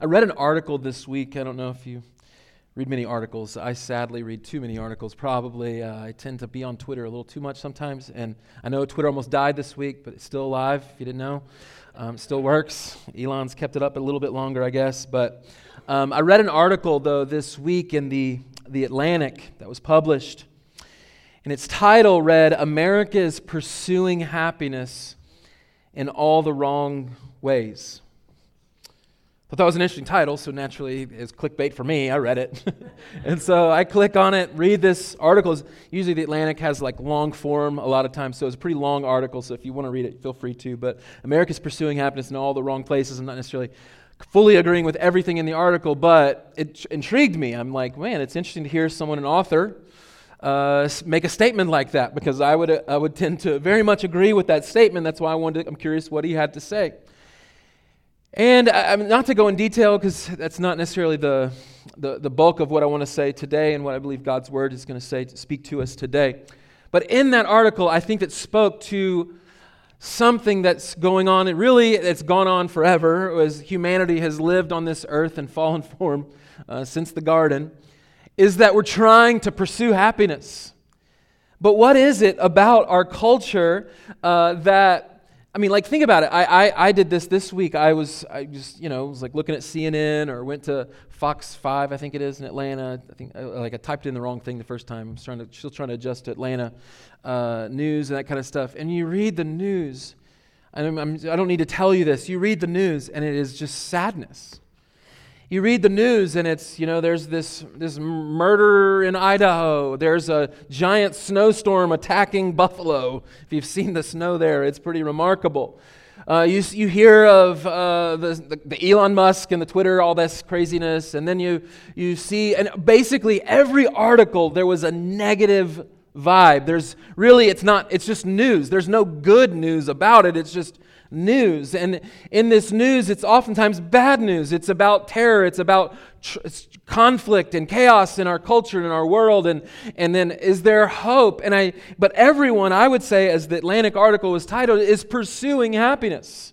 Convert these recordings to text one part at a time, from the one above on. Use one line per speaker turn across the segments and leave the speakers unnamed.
I read an article this week. I don't know if you read many articles. I sadly read too many articles, probably. Uh, I tend to be on Twitter a little too much sometimes. And I know Twitter almost died this week, but it's still alive, if you didn't know. Um, still works. Elon's kept it up a little bit longer, I guess. But um, I read an article, though, this week in the, the Atlantic that was published. And its title read America is Pursuing Happiness in All the Wrong Ways. I thought that was an interesting title, so naturally it's clickbait for me. I read it. and so I click on it, read this article. Usually the Atlantic has like long form a lot of times, so it's a pretty long article, so if you want to read it, feel free to. But America's pursuing happiness in all the wrong places. I'm not necessarily fully agreeing with everything in the article, but it intrigued me. I'm like, man, it's interesting to hear someone, an author, uh, make a statement like that because I would, I would tend to very much agree with that statement. That's why I wanted to, I'm curious what he had to say. And I, am not to go in detail because that's not necessarily the, the, the, bulk of what I want to say today and what I believe God's word is going to say to speak to us today. But in that article, I think it spoke to something that's going on. It really, it's gone on forever as humanity has lived on this earth in fallen form uh, since the garden, is that we're trying to pursue happiness. But what is it about our culture uh, that I mean, like, think about it. I, I, I did this this week. I was, I just, you know, was like looking at CNN or went to Fox 5, I think it is, in Atlanta. I think, uh, like, I typed in the wrong thing the first time. I'm trying to, still trying to adjust to Atlanta uh, news and that kind of stuff. And you read the news, and I'm, I'm, I don't need to tell you this. You read the news, and it is just sadness you read the news and it's you know there's this this murder in idaho. There's a giant snowstorm attacking buffalo. If you've seen the snow there it's pretty remarkable. Uh, you, you hear of uh, the, the, elon musk and the twitter all this craziness. And then you, you see and basically every article there was a negative vibe. There's really it's not it's just news. There's no good news about it. It's just news. And in this news, it's oftentimes bad news. It's about terror, it's about tr- conflict and chaos in our culture and in our world. And, and then is there hope? And I, but everyone, I would say, as the Atlantic article was titled, is pursuing happiness.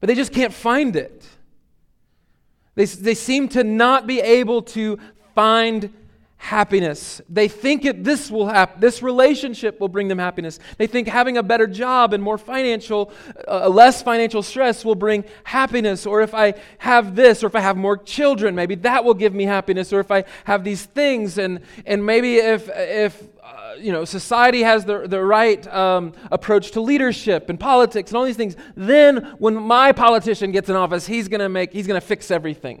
But they just can't find it. They, they seem to not be able to find happiness. They think it, this will happen. This relationship will bring them happiness. They think having a better job and more financial, uh, less financial stress will bring happiness. Or if I have this, or if I have more children, maybe that will give me happiness. Or if I have these things, and and maybe if if uh, you know society has the the right um, approach to leadership and politics and all these things, then when my politician gets in office, he's gonna make he's gonna fix everything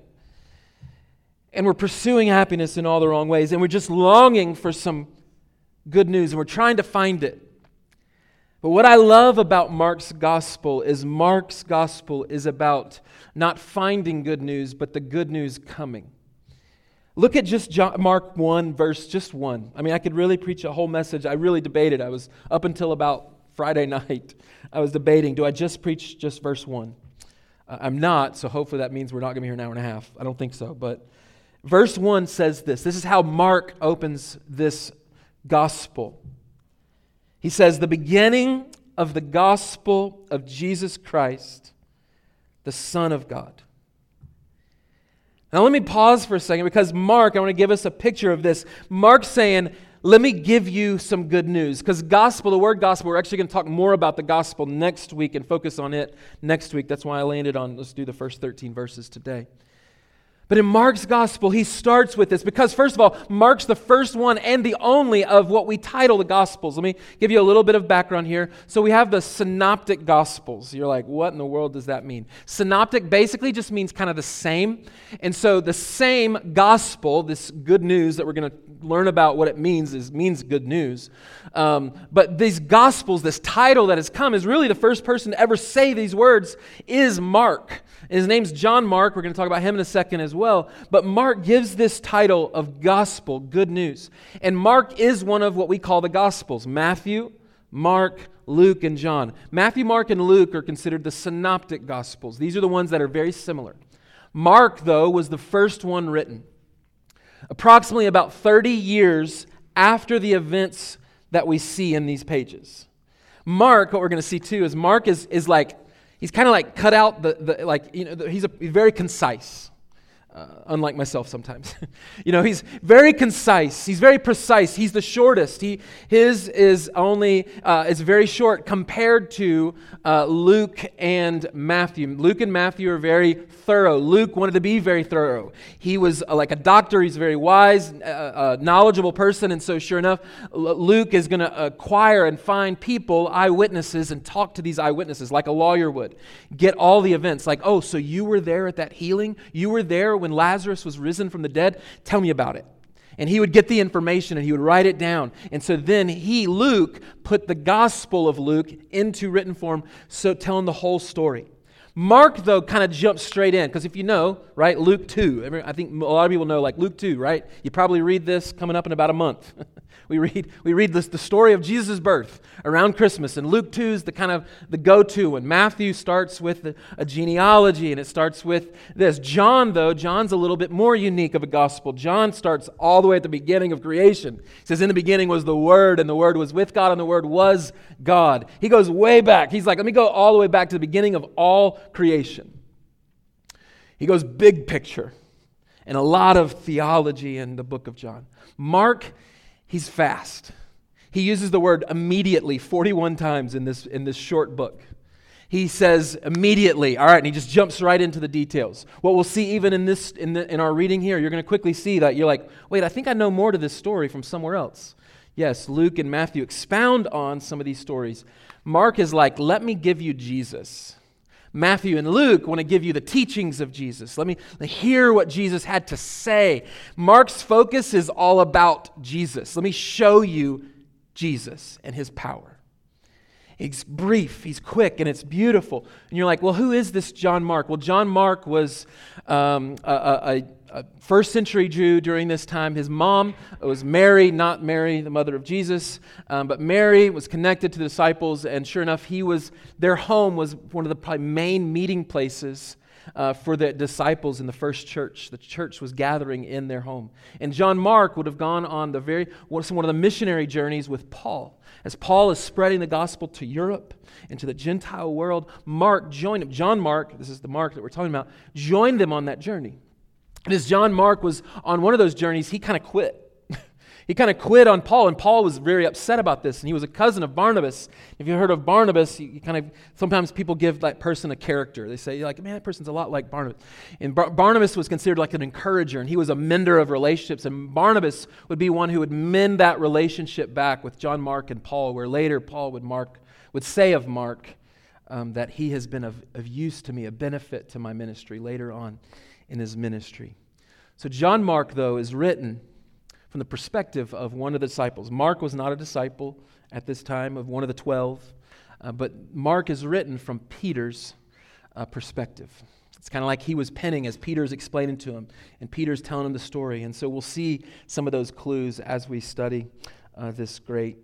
and we're pursuing happiness in all the wrong ways, and we're just longing for some good news, and we're trying to find it. But what I love about Mark's gospel is Mark's gospel is about not finding good news, but the good news coming. Look at just John, Mark 1, verse just 1. I mean, I could really preach a whole message. I really debated. I was up until about Friday night. I was debating do I just preach just verse 1? Uh, I'm not, so hopefully that means we're not going to be here an hour and a half. I don't think so, but Verse 1 says this. This is how Mark opens this gospel. He says, The beginning of the gospel of Jesus Christ, the Son of God. Now, let me pause for a second because Mark, I want to give us a picture of this. Mark's saying, let me give you some good news. Because gospel, the word gospel, we're actually going to talk more about the gospel next week and focus on it next week. That's why I landed on, let's do the first 13 verses today. But in Mark's gospel, he starts with this because, first of all, Mark's the first one and the only of what we title the gospels. Let me give you a little bit of background here. So we have the synoptic gospels. You're like, what in the world does that mean? Synoptic basically just means kind of the same. And so the same gospel, this good news that we're going to learn about what it means, is means good news. Um, but these gospels, this title that has come, is really the first person to ever say these words is Mark. His name's John Mark. We're going to talk about him in a second as well. But Mark gives this title of gospel, good news. And Mark is one of what we call the gospels Matthew, Mark, Luke, and John. Matthew, Mark, and Luke are considered the synoptic gospels. These are the ones that are very similar. Mark, though, was the first one written. Approximately about 30 years after the events that we see in these pages. Mark, what we're going to see too, is Mark is, is like he's kind of like cut out the, the like, you know, the, he's, a, he's very concise. Uh, unlike myself sometimes. you know, he's very concise. He's very precise. He's the shortest. He, his is only, uh, is very short compared to uh, Luke and Matthew. Luke and Matthew are very thorough. Luke wanted to be very thorough. He was uh, like a doctor. He's a very wise, uh, uh, knowledgeable person. And so, sure enough, Luke is going to acquire and find people, eyewitnesses, and talk to these eyewitnesses like a lawyer would. Get all the events. Like, oh, so you were there at that healing? You were there when when Lazarus was risen from the dead? Tell me about it. And he would get the information and he would write it down. And so then he, Luke, put the Gospel of Luke into written form, so telling the whole story. Mark, though, kind of jumps straight in because if you know, right, Luke 2, I think a lot of people know, like Luke 2, right? You probably read this coming up in about a month. We read, we read this, the story of Jesus' birth around Christmas, and Luke 2 is the kind of the go-to, and Matthew starts with a, genealogy, and it starts with this. John, though, John's a little bit more unique of a gospel. John starts all the way at the beginning of creation. He says, In the beginning was the Word, and the Word was with God, and the Word was God. He goes way back. He's like, let me go all the way back to the beginning of all creation. He goes big picture and a lot of theology in the book of John. Mark He's fast. He uses the word immediately 41 times in this, in this short book. He says immediately, all right, and he just jumps right into the details. What we'll see even in this in, the, in our reading here, you're going to quickly see that you're like, wait, I think I know more to this story from somewhere else. Yes, Luke and Matthew expound on some of these stories. Mark is like, let me give you Jesus. Matthew and Luke want to give you the teachings of Jesus. Let me hear what Jesus had to say. Mark's focus is all about Jesus. Let me show you Jesus and his power. He's brief, he's quick, and it's beautiful. And you're like, well, who is this John Mark? Well, John Mark was um, a, a, a, first century Jew during this time. His mom was Mary, not Mary, the mother of Jesus, um, but Mary was connected to the disciples, and sure enough, he was their home was one of the probably main meeting places uh, for the disciples in the first church. The church was gathering in their home. And John Mark would have gone on the very, one of the missionary journeys with Paul. As Paul is spreading the gospel to Europe and to the Gentile world, Mark joined him. John Mark, this is the Mark that we're talking about, joined them on that journey. And as John Mark was on one of those journeys, he kind of quit. He kind of quit on Paul, and Paul was very upset about this. And he was a cousin of Barnabas. If you heard of Barnabas, you, kind of sometimes people give that person a character. They say, like, man, that person's a lot like Barnabas. And Bar- Barnabas was considered like an encourager, and he was a mender of relationships. And Barnabas would be one who would mend that relationship back with John Mark and Paul, where later Paul would Mark would say of Mark um, that he has been of, of use to me, a benefit to my ministry later on in his ministry. So John Mark, though, is written from the perspective of one of the disciples. Mark was not a disciple at this time of one of the twelve, uh, but Mark is written from Peter's uh, perspective. It's kind of like he was penning as Peter's explaining to him, and Peter's telling him the story. And so we'll see some of those clues as we study uh, this great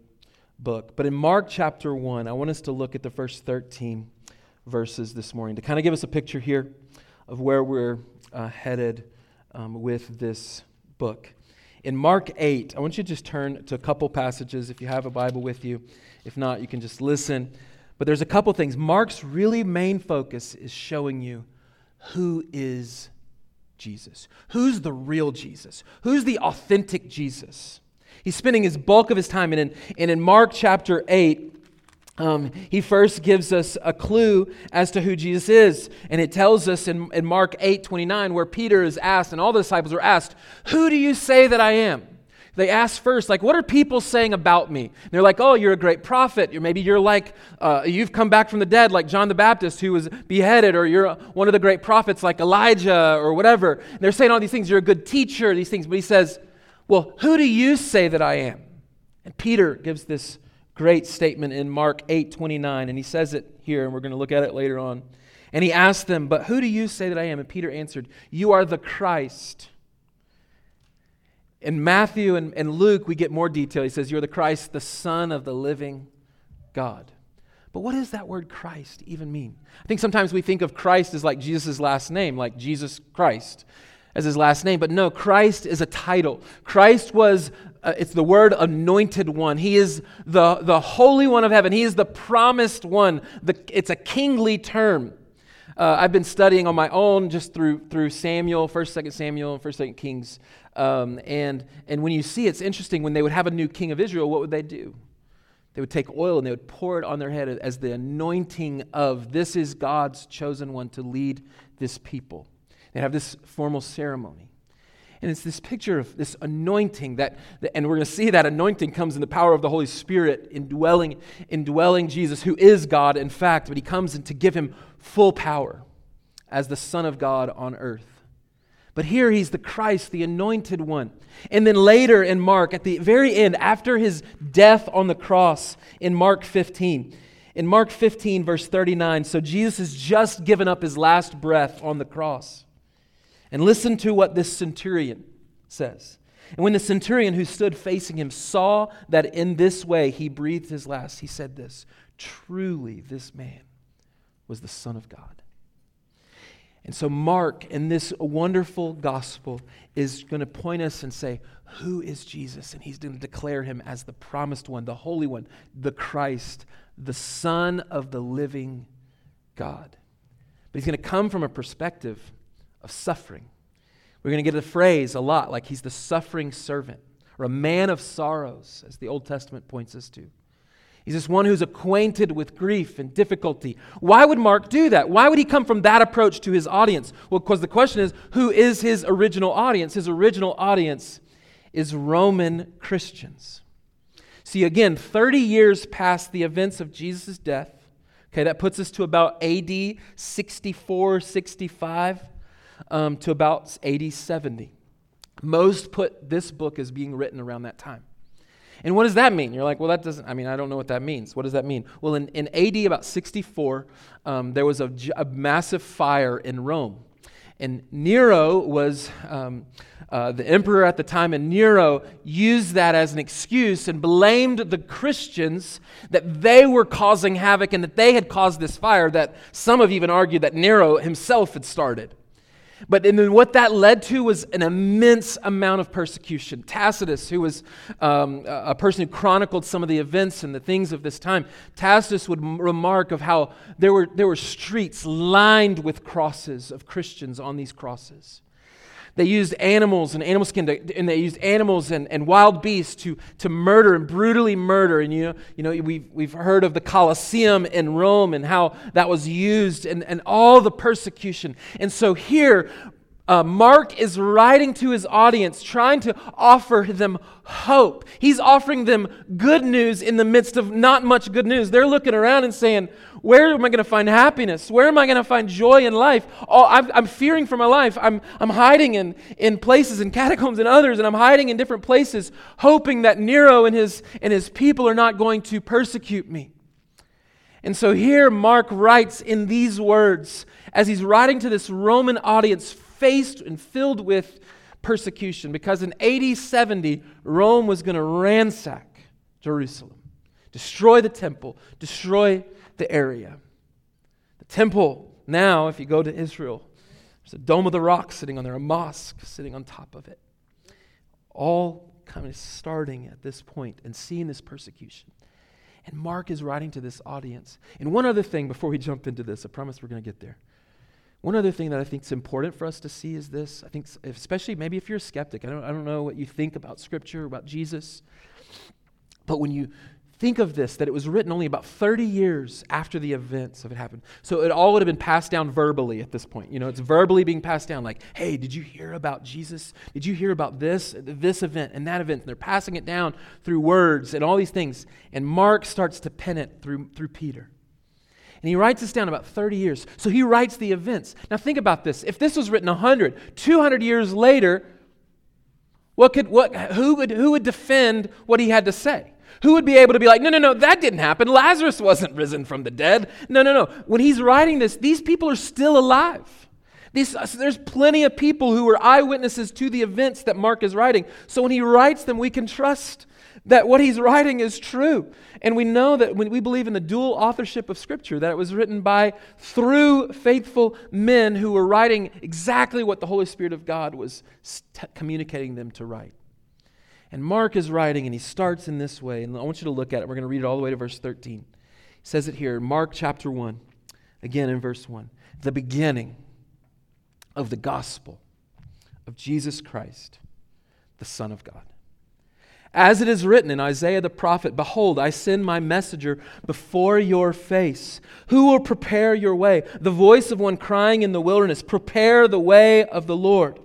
book. But in Mark chapter 1, I want us to look at the first 13 verses this morning to kind of give us a picture here of where we're uh, headed um, with this book. In Mark 8, I want you to just turn to a couple passages if you have a Bible with you. If not, you can just listen. But there's a couple things. Mark's really main focus is showing you who is Jesus. Who's the real Jesus? Who's the authentic Jesus? He's spending his bulk of his time, and in, and in Mark chapter 8, um, he first gives us a clue as to who Jesus is. And it tells us in, in Mark 8 29, where Peter is asked, and all the disciples are asked, Who do you say that I am? They ask first, like, what are people saying about me? And they're like, oh, you're a great prophet. Or maybe you're like, uh, you've come back from the dead, like John the Baptist, who was beheaded, or you're one of the great prophets, like Elijah, or whatever. And they're saying all these things. You're a good teacher, these things. But he says, well, who do you say that I am? And Peter gives this great statement in Mark 8 29, and he says it here, and we're going to look at it later on. And he asked them, But who do you say that I am? And Peter answered, You are the Christ. In Matthew and, and Luke, we get more detail. He says, You're the Christ, the Son of the living God. But what does that word Christ even mean? I think sometimes we think of Christ as like Jesus' last name, like Jesus Christ. As his last name. But no, Christ is a title. Christ was, uh, it's the word anointed one. He is the, the Holy One of heaven. He is the promised one. The, it's a kingly term. Uh, I've been studying on my own just through, through Samuel, 1st, 2nd Samuel, 1st, 2nd Kings. Um, and, and when you see, it's interesting, when they would have a new king of Israel, what would they do? They would take oil and they would pour it on their head as the anointing of this is God's chosen one to lead this people. They have this formal ceremony. And it's this picture of this anointing that, and we're going to see that anointing comes in the power of the Holy Spirit indwelling, indwelling Jesus, who is God, in fact, but he comes in to give him full power as the Son of God on earth. But here he's the Christ, the anointed one. And then later in Mark, at the very end, after his death on the cross in Mark 15, in Mark 15, verse 39, so Jesus has just given up his last breath on the cross. And listen to what this centurion says. And when the centurion who stood facing him saw that in this way he breathed his last, he said this Truly, this man was the Son of God. And so, Mark, in this wonderful gospel, is going to point us and say, Who is Jesus? And he's going to declare him as the promised one, the Holy One, the Christ, the Son of the living God. But he's going to come from a perspective of suffering. We're going to get a phrase a lot like he's the suffering servant or a man of sorrows, as the Old Testament points us to. He's this one who's acquainted with grief and difficulty. Why would Mark do that? Why would he come from that approach to his audience? Well, because the question is who is his original audience? His original audience is Roman Christians. See, again, 30 years past the events of Jesus' death, okay, that puts us to about AD 64, 65, um, to about AD 70. Most put this book as being written around that time. And what does that mean? You're like, well, that doesn't, I mean, I don't know what that means. What does that mean? Well, in, in AD about 64, um, there was a, a, massive fire in Rome. And Nero was um, uh, the emperor at the time, and Nero used that as an excuse and blamed the Christians that they were causing havoc and that they had caused this fire that some have even argued that Nero himself had started. But and then what that led to was an immense amount of persecution. Tacitus, who was um, a person who chronicled some of the events and the things of this time, Tacitus would m- remark of how there were, there were streets lined with crosses of Christians on these crosses. They used animals and animal skin, to, and they used animals and, and wild beasts to, to murder and brutally murder. And you know, you know we've, we've heard of the Colosseum in Rome and how that was used and, and all the persecution. And so here, uh, Mark is writing to his audience, trying to offer them hope. He's offering them good news in the midst of not much good news. They're looking around and saying, Where am I going to find happiness? Where am I going to find joy in life? Oh, I'm, I'm fearing for my life. I'm, I'm hiding in, in places, in catacombs and others, and I'm hiding in different places, hoping that Nero and his, and his people are not going to persecute me. And so here Mark writes in these words as he's writing to this Roman audience faced and filled with persecution because in AD 70, Rome was going to ransack Jerusalem, destroy the temple, destroy the area. The temple, now, if you go to Israel, there's a dome of the rock sitting on there, a mosque sitting on top of it. All kind of starting at this point and seeing this persecution. And Mark is writing to this audience. And one other thing before we jump into this, I promise we're going to get there. One other thing that I think is important for us to see is this. I think, especially maybe if you're a skeptic, I don't, I don't know what you think about Scripture, about Jesus, but when you think of this, that it was written only about 30 years after the events of it happened. So it all would have been passed down verbally at this point. You know, it's verbally being passed down like, hey, did you hear about Jesus? Did you hear about this, this event and that event? And they're passing it down through words and all these things. And Mark starts to pen it through, through Peter. And he writes this down about 30 years. So he writes the events. Now think about this. If this was written 100, 200 years later, what could, what, who, would, who would defend what he had to say? Who would be able to be like, no, no, no, that didn't happen. Lazarus wasn't risen from the dead. No, no, no. When he's writing this, these people are still alive. These, uh, there's plenty of people who were eyewitnesses to the events that Mark is writing. So when he writes them, we can trust that what he's writing is true. And we know that when we believe in the dual authorship of Scripture, that it was written by through faithful men who were writing exactly what the Holy Spirit of God was t- communicating them to write. And Mark is writing, and he starts in this way. And I want you to look at it. We're going to read it all the way to verse 13. He says it here, Mark chapter 1, again in verse 1. The beginning of the gospel of Jesus Christ, the Son of God. As it is written in Isaiah the prophet Behold, I send my messenger before your face. Who will prepare your way? The voice of one crying in the wilderness, Prepare the way of the Lord.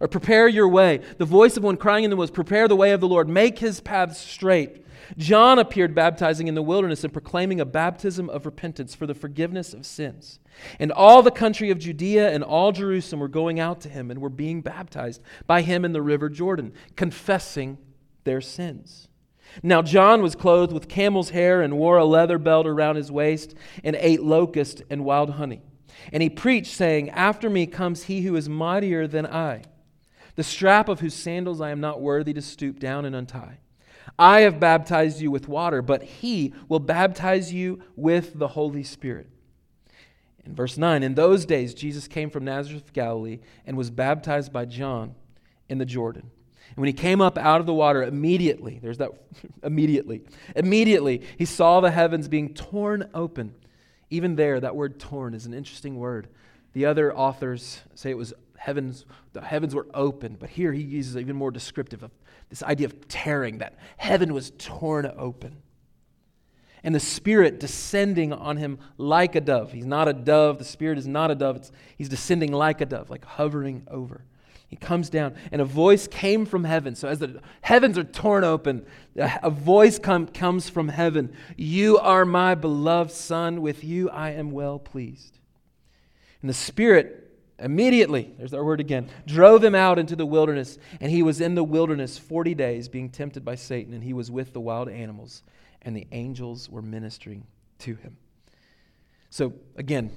Or prepare your way. The voice of one crying in the wilderness, Prepare the way of the Lord. Make his paths straight. John appeared baptizing in the wilderness and proclaiming a baptism of repentance for the forgiveness of sins. And all the country of Judea and all Jerusalem were going out to him and were being baptized by him in the river Jordan, confessing their sins. Now, John was clothed with camel's hair and wore a leather belt around his waist and ate locust and wild honey. And he preached, saying, After me comes he who is mightier than I, the strap of whose sandals I am not worthy to stoop down and untie. I have baptized you with water, but he will baptize you with the Holy Spirit. In verse 9, in those days Jesus came from Nazareth of Galilee and was baptized by John in the Jordan. And when he came up out of the water, immediately, there's that, immediately, immediately, he saw the heavens being torn open. Even there, that word torn is an interesting word. The other authors say it was heavens, the heavens were open, but here he uses even more descriptive of this idea of tearing, that heaven was torn open. And the Spirit descending on him like a dove. He's not a dove, the Spirit is not a dove, it's, he's descending like a dove, like hovering over. He comes down, and a voice came from heaven. So, as the heavens are torn open, a voice come, comes from heaven You are my beloved Son. With you I am well pleased. And the Spirit immediately, there's our word again, drove him out into the wilderness. And he was in the wilderness 40 days, being tempted by Satan, and he was with the wild animals, and the angels were ministering to him. So, again,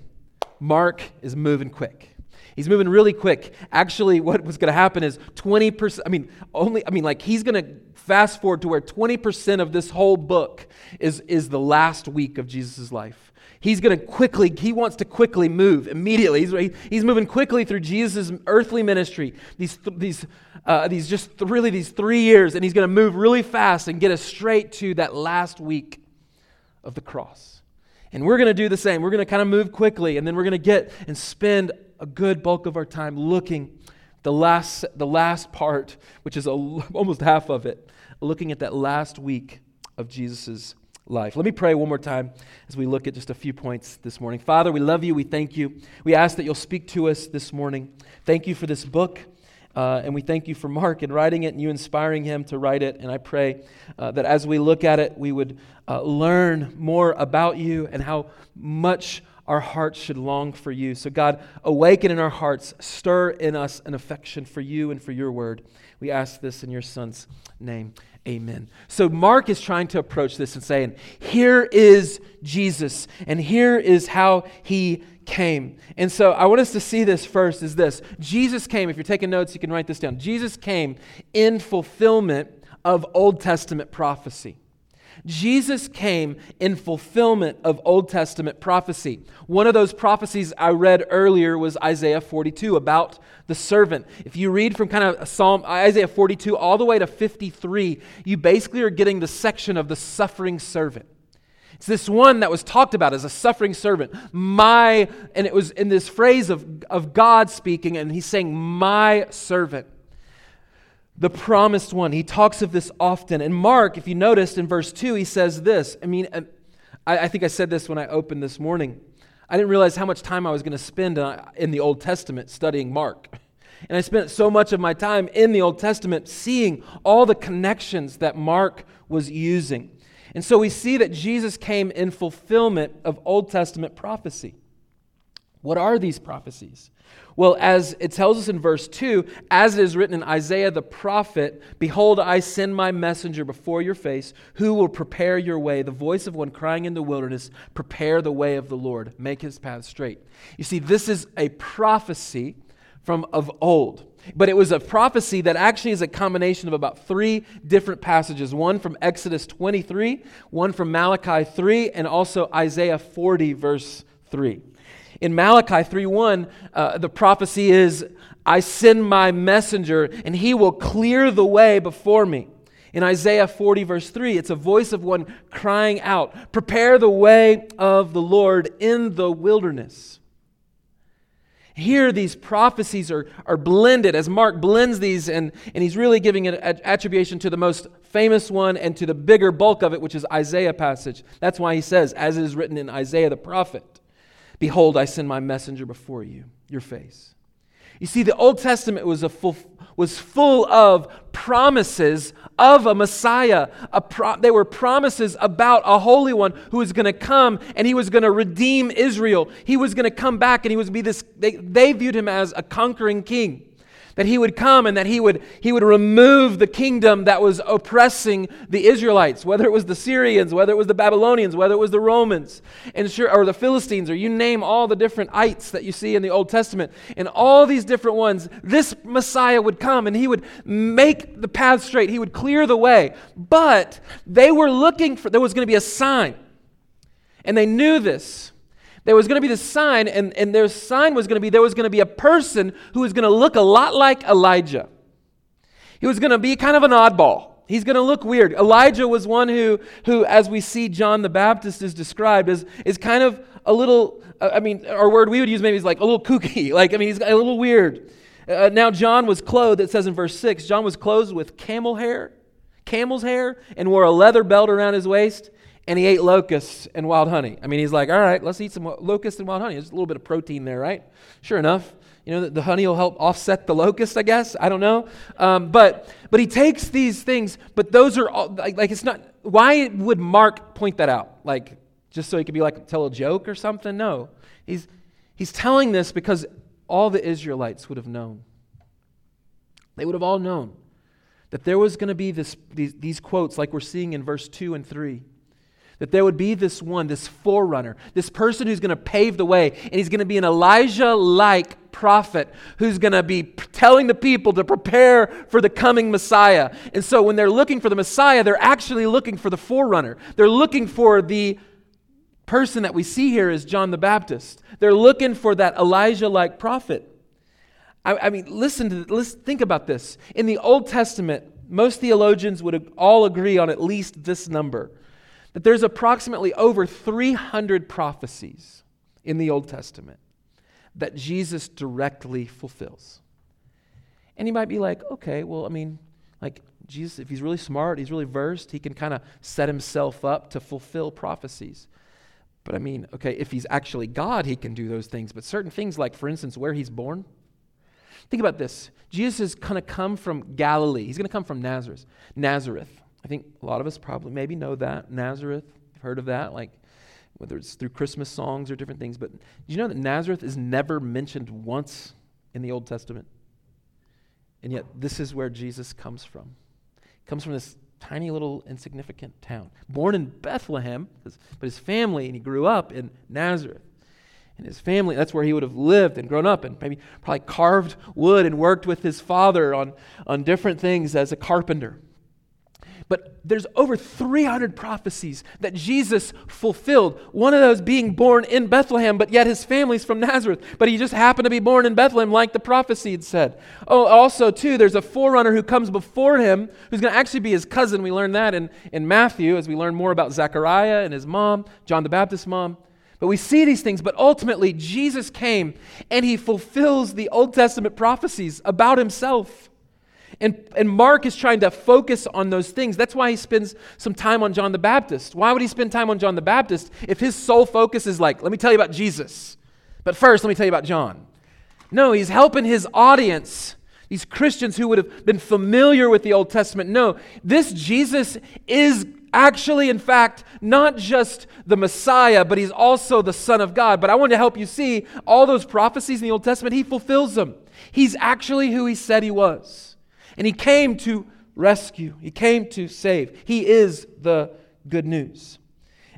Mark is moving quick. He's moving really quick. Actually, what was going to happen is 20%, I mean, only, I mean, like he's going to fast forward to where 20% of this whole book is, is the last week of Jesus' life. He's going to quickly, he wants to quickly move immediately. He's, he's moving quickly through Jesus' earthly ministry, these, these, uh, these just really these three years, and he's going to move really fast and get us straight to that last week of the cross. And we're going to do the same. We're going to kind of move quickly, and then we're going to get and spend a good bulk of our time looking the last, the last part, which is a, almost half of it, looking at that last week of Jesus' life. Let me pray one more time as we look at just a few points this morning. Father, we love you. We thank you. We ask that you'll speak to us this morning. Thank you for this book. Uh, and we thank you for Mark and writing it and you inspiring him to write it. And I pray uh, that as we look at it, we would uh, learn more about you and how much our hearts should long for you. So, God, awaken in our hearts, stir in us an affection for you and for your word. We ask this in your Son's name. Amen. So, Mark is trying to approach this and saying, Here is Jesus, and here is how he came. And so, I want us to see this first is this Jesus came, if you're taking notes, you can write this down. Jesus came in fulfillment of Old Testament prophecy. Jesus came in fulfillment of Old Testament prophecy. One of those prophecies I read earlier was Isaiah 42 about the servant. If you read from kind of Psalm Isaiah 42 all the way to 53, you basically are getting the section of the suffering servant. It's this one that was talked about as a suffering servant. My, and it was in this phrase of, of God speaking, and he's saying, My servant the promised one. He talks of this often. And Mark, if you noticed in verse 2, he says this. I mean, um, I, I think I said this when I opened this morning. I didn't realize how much time I was going to spend in the Old Testament studying Mark. And I spent so much of my time in the Old Testament seeing all the connections that Mark was using. And so we see that Jesus came in fulfillment of Old Testament prophecy. What are these prophecies? Well, as it tells us in verse 2, as it is written in Isaiah the prophet, Behold, I send my messenger before your face, who will prepare your way. The voice of one crying in the wilderness, Prepare the way of the Lord, make his path straight. You see, this is a prophecy from of old. But it was a prophecy that actually is a combination of about three different passages one from Exodus 23, one from Malachi 3, and also Isaiah 40, verse 3. In Malachi 3:1, uh, the prophecy is, I send my messenger, and he will clear the way before me. In Isaiah 40, verse 3, it's a voice of one crying out, Prepare the way of the Lord in the wilderness. Here, these prophecies are, are blended as Mark blends these, and, and he's really giving an attribution to the most famous one and to the bigger bulk of it, which is Isaiah passage. That's why he says, as it is written in Isaiah the prophet. Behold, I send my messenger before you, your face. You see, the Old Testament was, a full, was full of promises of a Messiah. A pro, they were promises about a Holy One who was going to come and he was going to redeem Israel. He was going to come back and he was be this, they, they viewed him as a conquering king that he would come and that he would, he would remove the kingdom that was oppressing the Israelites, whether it was the Syrians, whether it was the Babylonians, whether it was the Romans, and sure, or the Philistines, or you name all the different ites that you see in the Old Testament, and all these different ones, this Messiah would come and he would make the path straight, he would clear the way. But they were looking for, there was going to be a sign. And they knew this. There was going to be this sign, and, and their sign was going to be there was going to be a person who was going to look a lot like Elijah. He was going to be kind of an oddball. He's going to look weird. Elijah was one who, who, as we see John the Baptist is described, is, is kind of a little, uh, I mean, our word we would use maybe is like a little kooky. Like, I mean, he's a little weird. Uh, now, John was clothed, it says in verse 6, John was clothed with camel hair, camel's hair, and wore a leather belt around his waist and he ate locusts and wild honey. I mean, he's like, all right, let's eat some locusts and wild honey. There's a little bit of protein there, right? Sure enough, you know, the, the honey will help offset the locust, I guess. I don't know. Um, but, but he takes these things, but those are all, like, like, it's not, why would Mark point that out? Like, just so he could be like, tell a joke or something? No. He's, he's telling this because all the Israelites would have known. They would have all known that there was going to be this, these, these quotes like we're seeing in verse 2 and 3 that there would be this one, this forerunner, this person who's going to pave the way, and he's going to be an Elijah like prophet who's going to be telling the people to prepare for the coming Messiah. And so when they're looking for the Messiah, they're actually looking for the forerunner. They're looking for the person that we see here is John the Baptist. They're looking for that Elijah like prophet. I, I, mean, listen to listen, think about this. In the Old Testament, most theologians would all agree on at least this number that there's approximately over 300 prophecies in the Old Testament that Jesus directly fulfills. And you might be like, okay, well, I mean, like Jesus, if he's really smart, he's really versed, he can kind of set himself up to fulfill prophecies. But I mean, okay, if he's actually God, he can do those things. But certain things, like for instance, where he's born, think about this. Jesus is going to come from Galilee. He's going to come from Nazareth. Nazareth. I think a lot of us probably maybe know that. Nazareth, heard of that, like whether it's through Christmas songs or different things. But do you know that Nazareth is never mentioned once in the Old Testament? And yet, this is where Jesus comes from. He comes from this tiny little insignificant town. Born in Bethlehem, but his family, and he grew up in Nazareth. And his family, that's where he would have lived and grown up and maybe probably carved wood and worked with his father on, on different things as a carpenter. But there's over 300 prophecies that Jesus fulfilled. One of those being born in Bethlehem, but yet his family's from Nazareth. But he just happened to be born in Bethlehem, like the prophecy had said. Oh, also, too, there's a forerunner who comes before him, who's going to actually be his cousin. We learn that in, in Matthew as we learn more about Zechariah and his mom, John the Baptist's mom. But we see these things, but ultimately, Jesus came and he fulfills the Old Testament prophecies about himself. And, and Mark is trying to focus on those things. That's why he spends some time on John the Baptist. Why would he spend time on John the Baptist if his sole focus is like, let me tell you about Jesus, but first let me tell you about John? No, he's helping his audience, these Christians who would have been familiar with the Old Testament. No, this Jesus is actually, in fact, not just the Messiah, but he's also the Son of God. But I want to help you see all those prophecies in the Old Testament, he fulfills them. He's actually who he said he was. And he came to rescue, he came to save. He is the good news.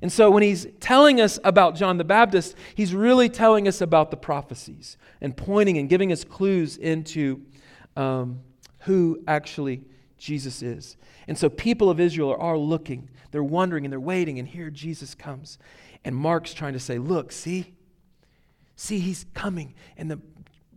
And so when he's telling us about John the Baptist, he's really telling us about the prophecies and pointing and giving us clues into um, who actually Jesus is. And so people of Israel are, are looking, they're wondering, and they're waiting, and here Jesus comes. And Mark's trying to say, Look, see? See, he's coming. And the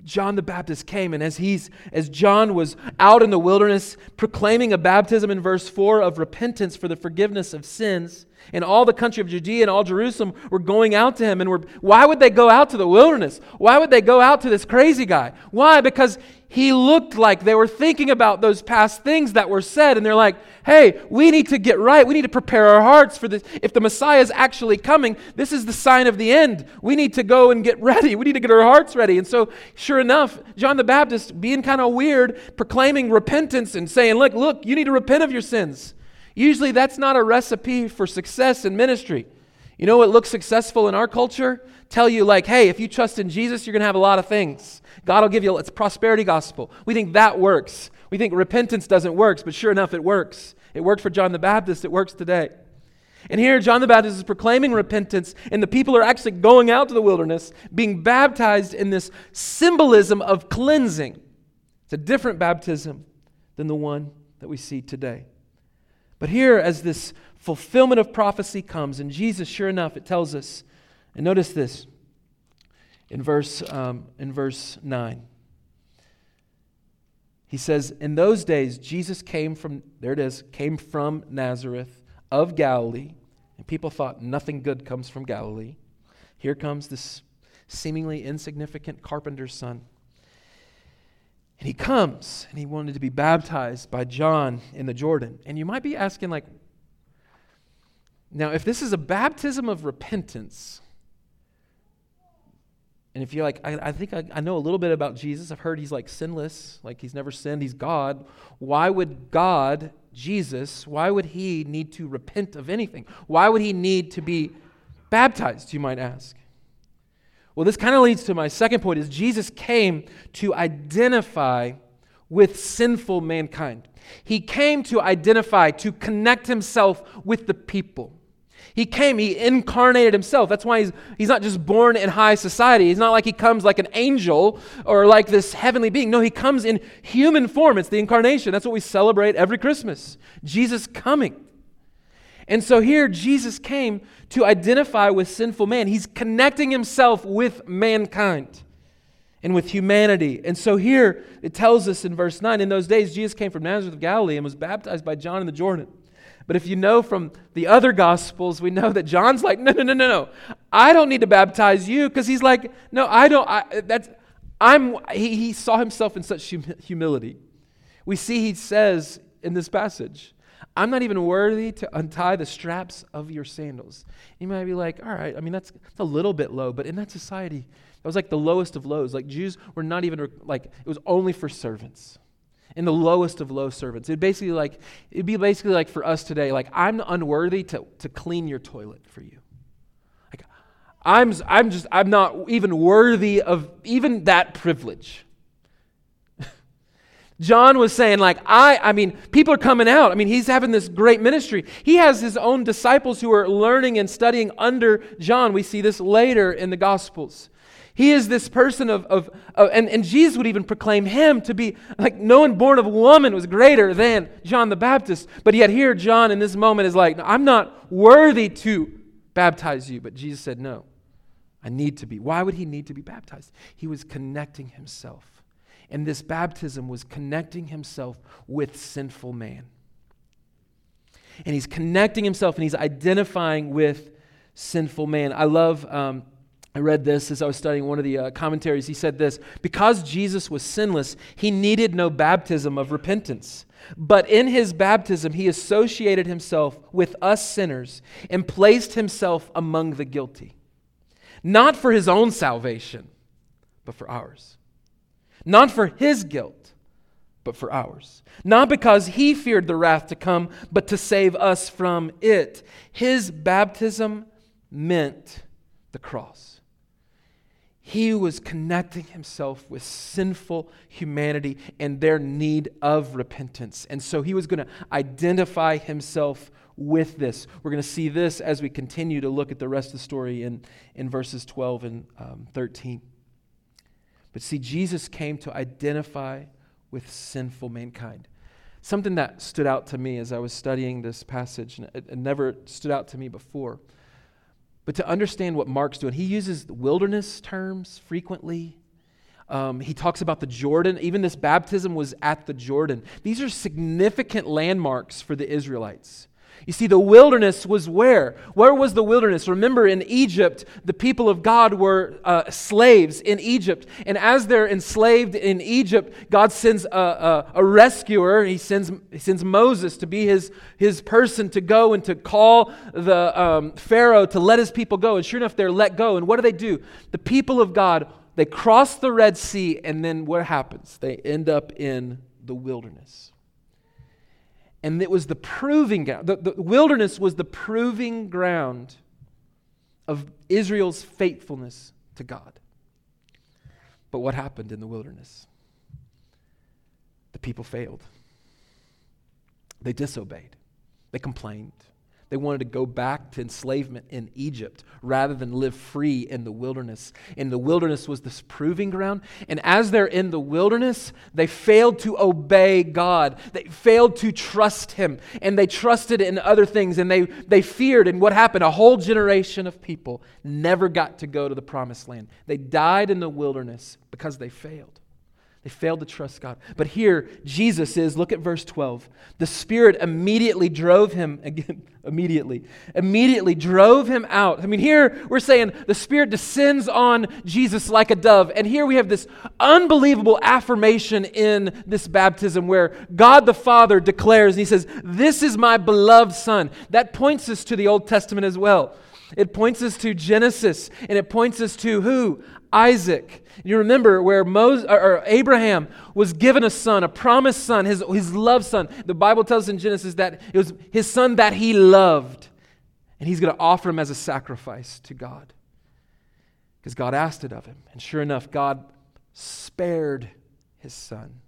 John the Baptist came, and as he's as John was out in the wilderness proclaiming a baptism in verse 4 of repentance for the forgiveness of sins, and all the country of Judea and all Jerusalem were going out to him. And were, why would they go out to the wilderness? Why would they go out to this crazy guy? Why? Because he looked like they were thinking about those past things that were said. And they're like, hey, we need to get right. We need to prepare our hearts for this. If the Messiah is actually coming, this is the sign of the end. We need to go and get ready. We need to get our hearts ready. And so, sure enough, John the Baptist, being kind of weird, proclaiming repentance and saying, look, look, you need to repent of your sins. Usually, that's not a recipe for success in ministry. You know what looks successful in our culture? Tell you, like, hey, if you trust in Jesus, you're going to have a lot of things. God will give you, it's prosperity gospel. We think that works. We think repentance doesn't work, but sure enough, it works. It worked for John the Baptist, it works today. And here, John the Baptist is proclaiming repentance, and the people are actually going out to the wilderness, being baptized in this symbolism of cleansing. It's a different baptism than the one that we see today. But here, as this fulfillment of prophecy comes, and Jesus, sure enough, it tells us, and notice this in verse, um, in verse 9. He says, In those days, Jesus came from, there it is, came from Nazareth of Galilee. And people thought nothing good comes from Galilee. Here comes this seemingly insignificant carpenter's son. And he comes and he wanted to be baptized by John in the Jordan. And you might be asking, like, now, if this is a baptism of repentance, and if you're like, I, I think I, I, know a little bit about Jesus, I've heard he's like sinless, like he's never sinned, he's God. Why would God, Jesus, why would he need to repent of anything? Why would he need to be baptized, you might ask? Well, this kind of leads to my second point is Jesus came to identify with sinful mankind. He came to identify, to connect himself with the people. He came, he incarnated himself. That's why he's, he's not just born in high society. He's not like he comes like an angel or like this heavenly being. No, he comes in human form. It's the incarnation. That's what we celebrate every Christmas Jesus coming. And so here, Jesus came to identify with sinful man. He's connecting himself with mankind and with humanity. And so here, it tells us in verse 9 in those days, Jesus came from Nazareth of Galilee and was baptized by John in the Jordan. But if you know from the other gospels, we know that John's like, no, no, no, no, no. I don't need to baptize you because he's like, no, I don't. I, that's, I'm, he, he saw himself in such humility. We see he says in this passage, I'm not even worthy to untie the straps of your sandals. You might be like, all right, I mean, that's, that's a little bit low, but in that society, that was like the lowest of lows. Like Jews were not even, like, it was only for servants. In the lowest of low servants. It'd basically like, it'd be basically like for us today, like, I'm unworthy to, to clean your toilet for you. Like, I'm, I'm just, I'm not even worthy of even that privilege. John was saying, like, I, I mean, people are coming out. I mean, he's having this great ministry. He has his own disciples who are learning and studying under John. We see this later in the Gospels. He is this person of, of, of and, and Jesus would even proclaim him to be like no one born of woman was greater than John the Baptist. But yet, here, John in this moment is like, I'm not worthy to baptize you. But Jesus said, No, I need to be. Why would he need to be baptized? He was connecting himself and this baptism was connecting himself with sinful man. And he's connecting himself and he's identifying with sinful man. I love, um, I read this as I was studying one of the uh, commentaries. He said this Because Jesus was sinless, he needed no baptism of repentance. But in his baptism, he associated himself with us sinners and placed himself among the guilty. Not for his own salvation, but for ours not for his guilt, but for ours. Not because he feared the wrath to come, but to save us from it. His baptism meant the cross. He was connecting himself with sinful humanity and their need of repentance. And so he was going to identify himself with this. We're going to see this as we continue to look at the rest of the story in, in verses 12 and um, 13. But see, Jesus came to identify with sinful mankind. Something that stood out to me as I was studying this passage, and it, it never stood out to me before. But to understand what Mark's doing, he uses wilderness terms frequently. Um, he talks about the Jordan. Even this baptism was at the Jordan. These are significant landmarks for the Israelites. You see, the wilderness was where? Where was the wilderness? Remember, in Egypt, the people of God were uh, slaves in Egypt. And as they're enslaved in Egypt, God sends a, a, a, rescuer. He sends, he sends Moses to be his, his person to go and to call the um, Pharaoh to let his people go. And sure enough, they're let go. And what do they do? The people of God, they cross the Red Sea, and then what happens? They end up in the wilderness. And it was the proving ground. The, the wilderness was the proving ground of Israel's faithfulness to God. But what happened in the wilderness? The people failed. They disobeyed. They complained. They wanted to go back to enslavement in Egypt rather than live free in the wilderness. In the wilderness was this proving ground. And as they're in the wilderness, they failed to obey God. They failed to trust Him. And they trusted in other things. And they, they feared. And what happened? A whole generation of people never got to go to the promised land. They died in the wilderness because they failed. They failed to trust God. But here, Jesus is, look at verse 12. The Spirit immediately drove him, again, immediately, immediately drove him out. I mean, here we're saying the Spirit descends on Jesus like a dove. And here we have this unbelievable affirmation in this baptism where God the Father declares, and he says, This is my beloved Son. That points us to the Old Testament as well. It points us to Genesis, and it points us to who? Isaac. You remember where Moses, or Abraham was given a son, a promised son, his, his loved son. The Bible tells us in Genesis that it was his son that he loved. And he's going to offer him as a sacrifice to God. Because God asked it of him. And sure enough, God spared his son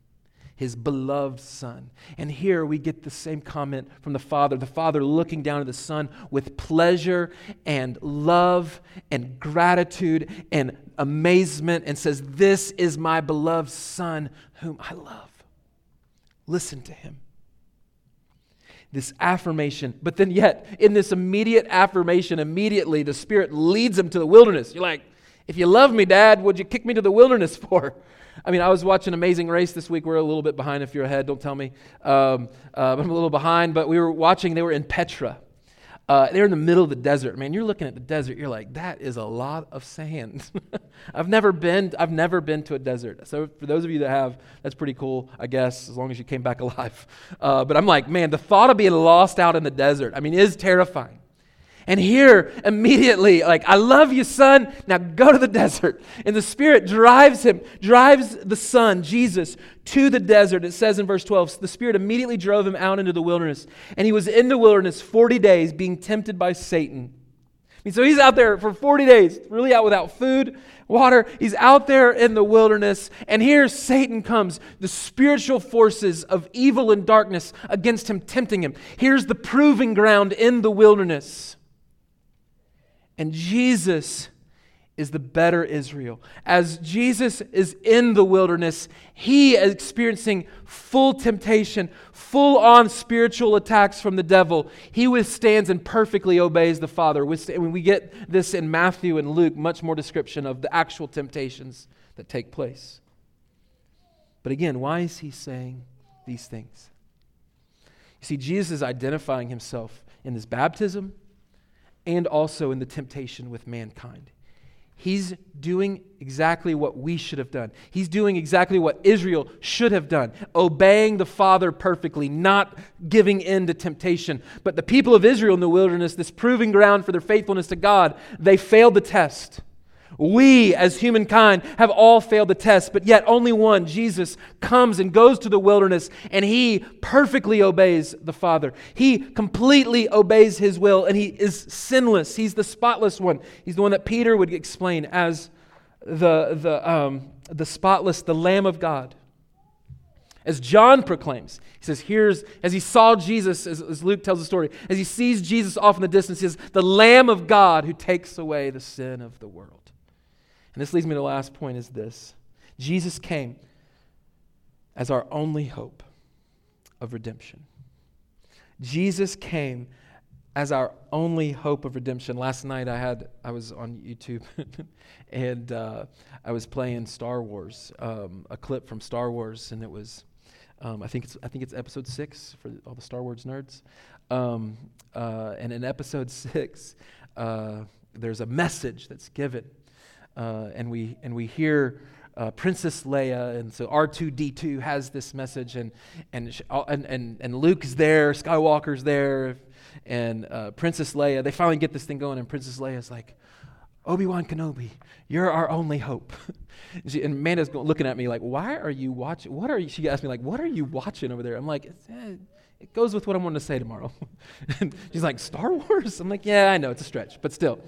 his beloved son. And here we get the same comment from the Father. The Father looking down at the Son with pleasure and love and gratitude and amazement and says, This is my beloved Son whom I love. Listen to him. This affirmation, but then yet, in this immediate affirmation, immediately the Spirit leads him to the wilderness. You're like, if you love me, Dad, what'd you kick me to the wilderness for? I mean, I was watching Amazing Race this week. We're a little bit behind if you're ahead, don't tell me. Um, uh, I'm a little behind, but we were watching, they were in Petra. Uh, they're in the middle of the desert. Man, you're looking at the desert, you're like, that is a lot of sand. I've never been, I've never been to a desert. So for those of you that have, that's pretty cool, I guess, as long as you came back alive. Uh, but I'm like, man, the thought of being lost out in the desert, I mean, is terrifying. And here, immediately, like, I love you, son. Now go to the desert. And the Spirit drives him, drives the Son, Jesus, to the desert. It says in verse 12 the Spirit immediately drove him out into the wilderness. And he was in the wilderness 40 days, being tempted by Satan. I mean, so he's out there for 40 days, really out without food, water. He's out there in the wilderness. And here Satan comes, the spiritual forces of evil and darkness against him, tempting him. Here's the proving ground in the wilderness. And Jesus is the better Israel. As Jesus is in the wilderness, he is experiencing full temptation, full on spiritual attacks from the devil. He withstands and perfectly obeys the Father. We get this in Matthew and Luke, much more description of the actual temptations that take place. But again, why is he saying these things? You see, Jesus is identifying himself in his baptism and also in the temptation with mankind. He's doing exactly what we should have done. He's doing exactly what Israel should have done, obeying the Father perfectly, not giving in to temptation. But the people of Israel in the wilderness, this proving ground for their faithfulness to God, they failed the test. We, as humankind, have all failed the test, but yet only one, Jesus, comes and goes to the wilderness and he perfectly obeys the Father. He completely obeys his will and he is sinless. He's the spotless one. He's the one that Peter would explain as the, the, um, the spotless, the Lamb of God. As John proclaims, he says, Here's, as he saw Jesus, as, as, Luke tells the story, as he sees Jesus off in the distance, he says, The Lamb of God who takes away the sin of the world. And this leads me to the last point is this Jesus came as our only hope of redemption. Jesus came as our only hope of redemption. Last night I had I was on YouTube and uh, I was playing Star Wars, um, a clip from Star Wars, and it was um, I think it's I think it's episode six for all the Star Wars nerds. Um, uh, and in episode six, uh, there's a message that's given uh, and we and we hear uh, Princess Leia, and so R2D2 has this message, and and and and, and Luke's there, Skywalker's there, and uh, Princess Leia. They finally get this thing going, and Princess Leia's like, Obi Wan Kenobi, you're our only hope. she, and Amanda's looking at me like, why are you watching? What are you? She asked me like, what are you watching over there? I'm like, eh, it goes with what I'm going to say tomorrow. and she's like, Star Wars? I'm like, yeah, I know, it's a stretch, but still.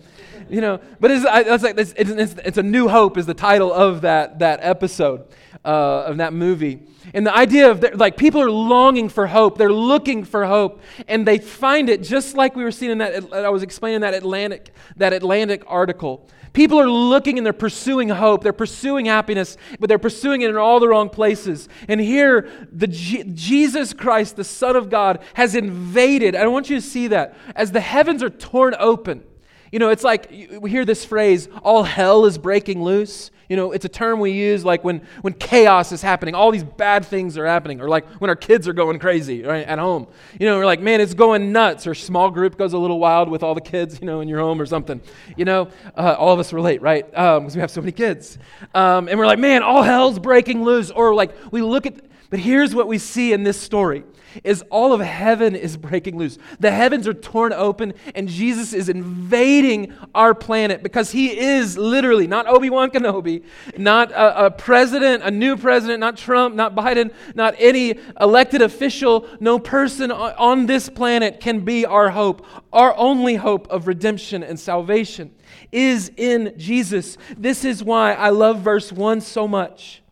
You know, but it's, I, it's like, it's, it's, it's, A New Hope is the title of that, that episode, uh, of that movie. And the idea of, like, people are longing for hope. They're looking for hope. And they find it just like we were seeing in that, I was explaining that Atlantic, that Atlantic article. People are looking and they're pursuing hope. They're pursuing happiness, but they're pursuing it in all the wrong places. And here, the G- Jesus Christ, the Son of God, has invaded. I want you to see that. As the heavens are torn open, you know, it's like we hear this phrase, all hell is breaking loose. You know, it's a term we use like when, when chaos is happening, all these bad things are happening, or like when our kids are going crazy right, at home. You know, we're like, man, it's going nuts, or small group goes a little wild with all the kids, you know, in your home or something. You know, uh, all of us relate, right? Because um, we have so many kids. Um, and we're like, man, all hell's breaking loose. Or like, we look at, but here's what we see in this story is all of heaven is breaking loose. The heavens are torn open, and Jesus is invading our planet because he is literally not Obi Wan Kenobi, not a, a, president, a new president, not Trump, not Biden, not any elected official. No person on this planet can be our hope. Our only hope of redemption and salvation is in Jesus. This is why I love verse 1 so much.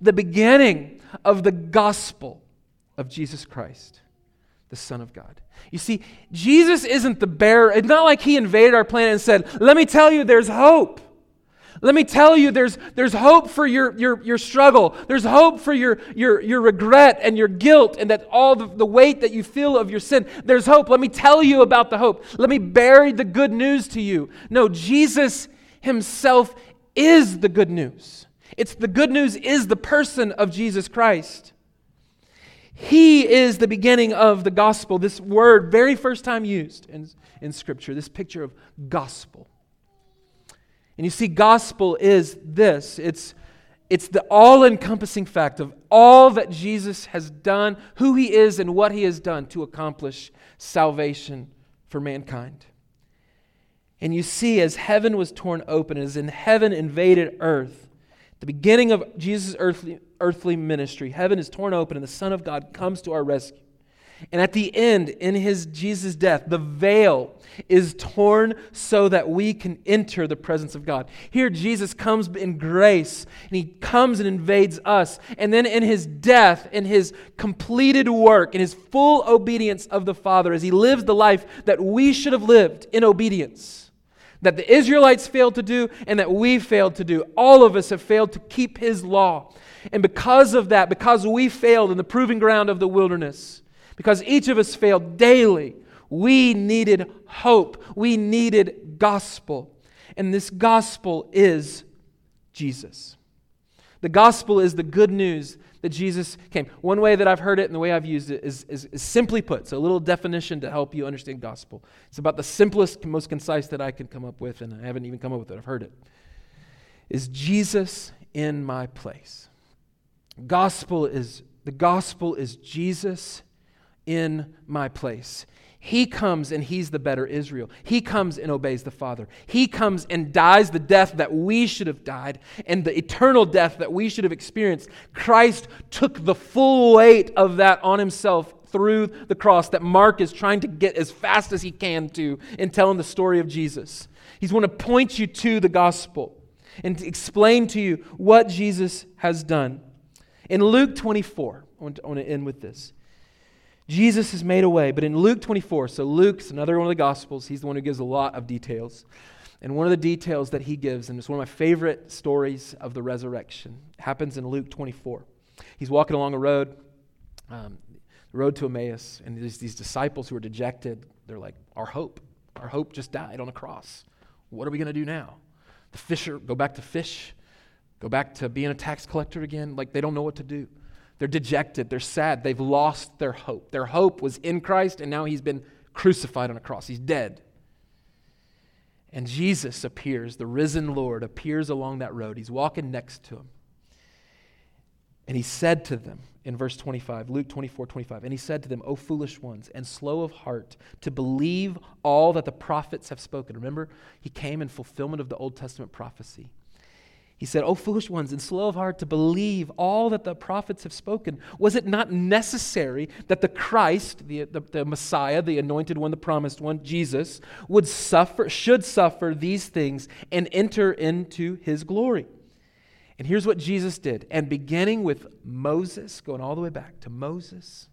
The beginning of the gospel of Jesus Christ, the Son of God. You see, Jesus isn't the bearer. It's not like he invaded our planet and said, Let me tell you, there's hope. Let me tell you, there's, there's hope for your, your, your struggle. There's hope for your, your, your regret and your guilt and that all the, the weight that you feel of your sin. There's hope. Let me tell you about the hope. Let me bury the good news to you. No, Jesus himself is the good news. It's the good news is the person of Jesus Christ. He is the beginning of the gospel. This word, very first time used in, in Scripture, this picture of gospel. And you see, gospel is this it's, it's the all encompassing fact of all that Jesus has done, who he is, and what he has done to accomplish salvation for mankind. And you see, as heaven was torn open, as in heaven invaded earth, the beginning of Jesus' earthly, earthly ministry, heaven is torn open and the Son of God comes to our rescue. And at the end, in his Jesus' death, the veil is torn so that we can enter the presence of God. Here, Jesus comes in grace and he comes and invades us. And then in his death, in his completed work, in his full obedience of the Father, as he lives the life that we should have lived in obedience that the Israelites failed to do and that we failed to do. All of us have failed to keep his law. And because of that, because we failed in the proving ground of the wilderness, because each of us failed daily, we needed hope. We needed gospel. And this gospel is Jesus. The gospel is the good news that Jesus came. One way that I've heard it and the way I've used it is, is, is, simply put, so a little definition to help you understand gospel. It's about the simplest, most concise that I can come up with, and I haven't even come up with it, I've heard it. Is Jesus in my place? Gospel is the gospel is Jesus in my place. He comes and he's the better Israel. He comes and obeys the Father. He comes and dies the death that we should have died and the eternal death that we should have experienced. Christ took the full weight of that on himself through the cross that Mark is trying to get as fast as he can to in telling the story of Jesus. He's going to point you to the gospel and to explain to you what Jesus has done. In Luke 24, I want to, I want to end with this. Jesus has made a way, but in Luke 24, so Luke's another one of the Gospels, he's the one who gives a lot of details. And one of the details that he gives, and it's one of my favorite stories of the resurrection, happens in Luke 24. He's walking along a road, um, the road to Emmaus, and there's these disciples who are dejected. They're like, Our hope, our hope just died on a cross. What are we going to do now? The fisher go back to fish, go back to being a tax collector again. Like they don't know what to do. They're dejected, they're sad, they've lost their hope. Their hope was in Christ, and now he's been crucified on a cross. He's dead. And Jesus appears, the risen Lord appears along that road. He's walking next to him. And he said to them in verse 25, Luke 24, 25, and he said to them, O foolish ones, and slow of heart to believe all that the prophets have spoken. Remember, he came in fulfillment of the Old Testament prophecy. He said, O foolish ones, and slow of heart to believe all that the prophets have spoken. Was it not necessary that the Christ, the, the, the, Messiah, the anointed one, the promised one, Jesus, would suffer, should suffer these things and enter into his glory? And here's what Jesus did. And beginning with Moses, going all the way back to Moses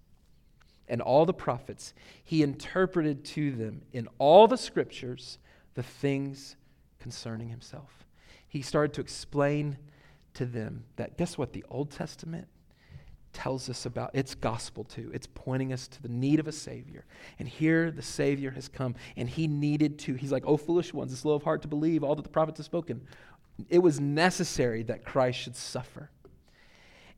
and all the prophets, he interpreted to them in all the scriptures the things concerning himself. He started to explain to them that guess what? The Old Testament tells us about its gospel too. It's pointing us to the need of a Savior. And here the Savior has come, and he needed to. He's like, Oh, foolish ones, it's slow of heart to believe all that the prophets have spoken it was necessary that Christ should suffer.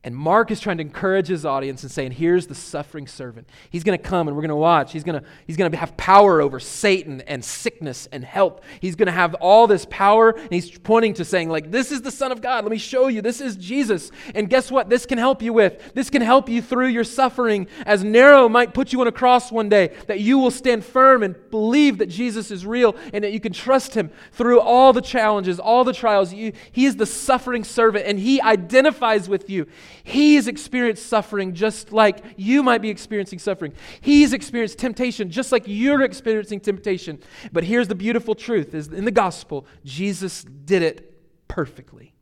And Mark is trying to encourage his audience and saying, here's the suffering servant. He's going to come and we're going to watch. He's going to, he's going to have power over Satan and sickness and health. He's going to have all this power. And he's pointing to saying, like, this is the Son of God. Let me show you. This is Jesus. And guess what? This can help you with. This can help you through your suffering. As Nero might put you on a cross one day, that you will stand firm and believe that Jesus is real and that you can trust him through all the challenges, all the trials. You, he is the suffering servant and he identifies with you. He's experienced suffering just like you might be experiencing suffering. He's experienced temptation just like you're experiencing temptation. But here's the beautiful truth is in the gospel, Jesus did it perfectly.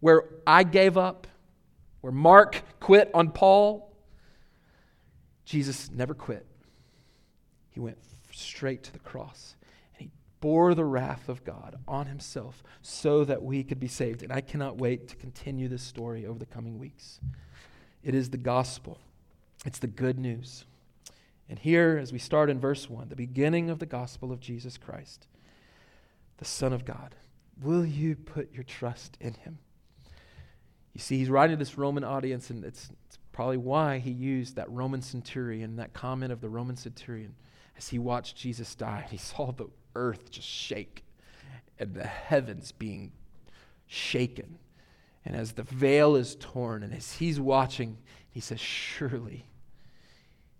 Where I gave up, where Mark quit on Paul, Jesus never quit. He went straight to the cross bore the wrath of God on himself so that we could be saved. And I cannot wait to continue this story over the coming weeks. It is the gospel, it's the good news. And here, as we start in verse 1, the beginning of the gospel of Jesus Christ, the Son of God, will you put your trust in him? You see, he's writing to this Roman audience, and it's, it's probably why he used that Roman centurion, that comment of the Roman centurion, as he watched Jesus die. He saw the earth just shake and the heavens being shaken. And as the veil is torn, and as he's watching, he says, Surely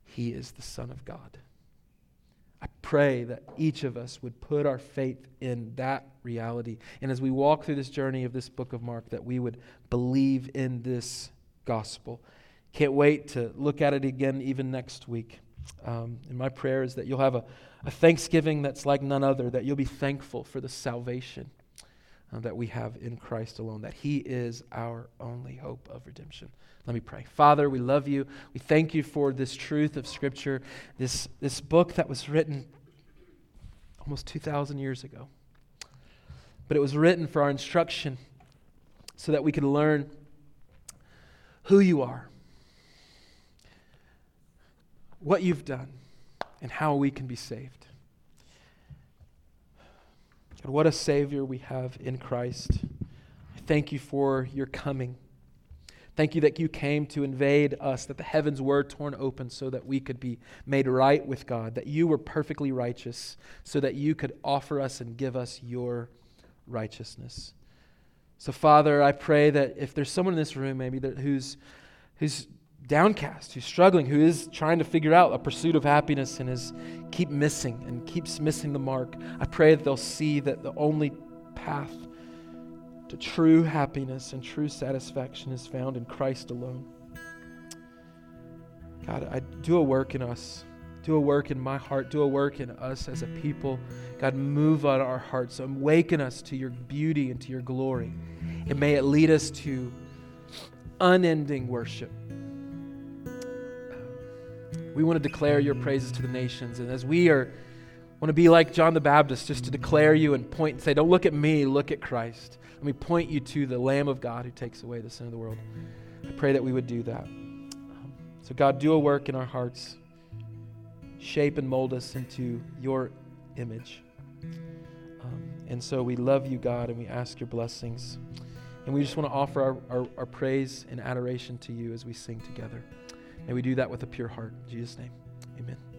he is the Son of God. I pray that each of us would put our faith in that reality. And as we walk through this journey of this book of Mark, that we would believe in this gospel. Can't wait to look at it again even next week. Um, and my prayer is that you'll have a, a thanksgiving that's like none other, that you'll be thankful for the salvation uh, that we have in Christ alone, that He is our only hope of redemption. Let me pray. Father, we love you. We thank you for this truth of Scripture, this, this book that was written almost 2,000 years ago. But it was written for our instruction so that we could learn who you are what you've done and how we can be saved. God, what a Savior we have in Christ. I thank you for your coming. Thank you that you came to invade us, that the heavens were torn open so that we could be made right with God, that you were perfectly righteous so that you could offer us and give us your righteousness. So, Father, I pray that if there's someone in this room maybe that, who's, who's downcast, who's struggling, who is trying to figure out a pursuit of happiness and is keep missing and keeps missing the mark. I pray that they'll see that the only path to true happiness and true satisfaction is found in Christ alone. God, I do a work in us. Do a work in my heart. Do a work in us as a people. God, move on our hearts. Awaken us to your beauty and to your glory. And may it lead us to unending worship. We want to declare your praises to the nations. And as we are want to be like John the Baptist, just to declare you and point and say, Don't look at me, look at Christ. Let me point you to the Lamb of God who takes away the sin of the world. I pray that we would do that. So, God, do a work in our hearts. Shape and mold us into your image. Um, and so we love you, God, and we ask your blessings. And we just want to offer our, our, our praise and adoration to you as we sing together. May we do that with a pure heart. In Jesus' name, amen.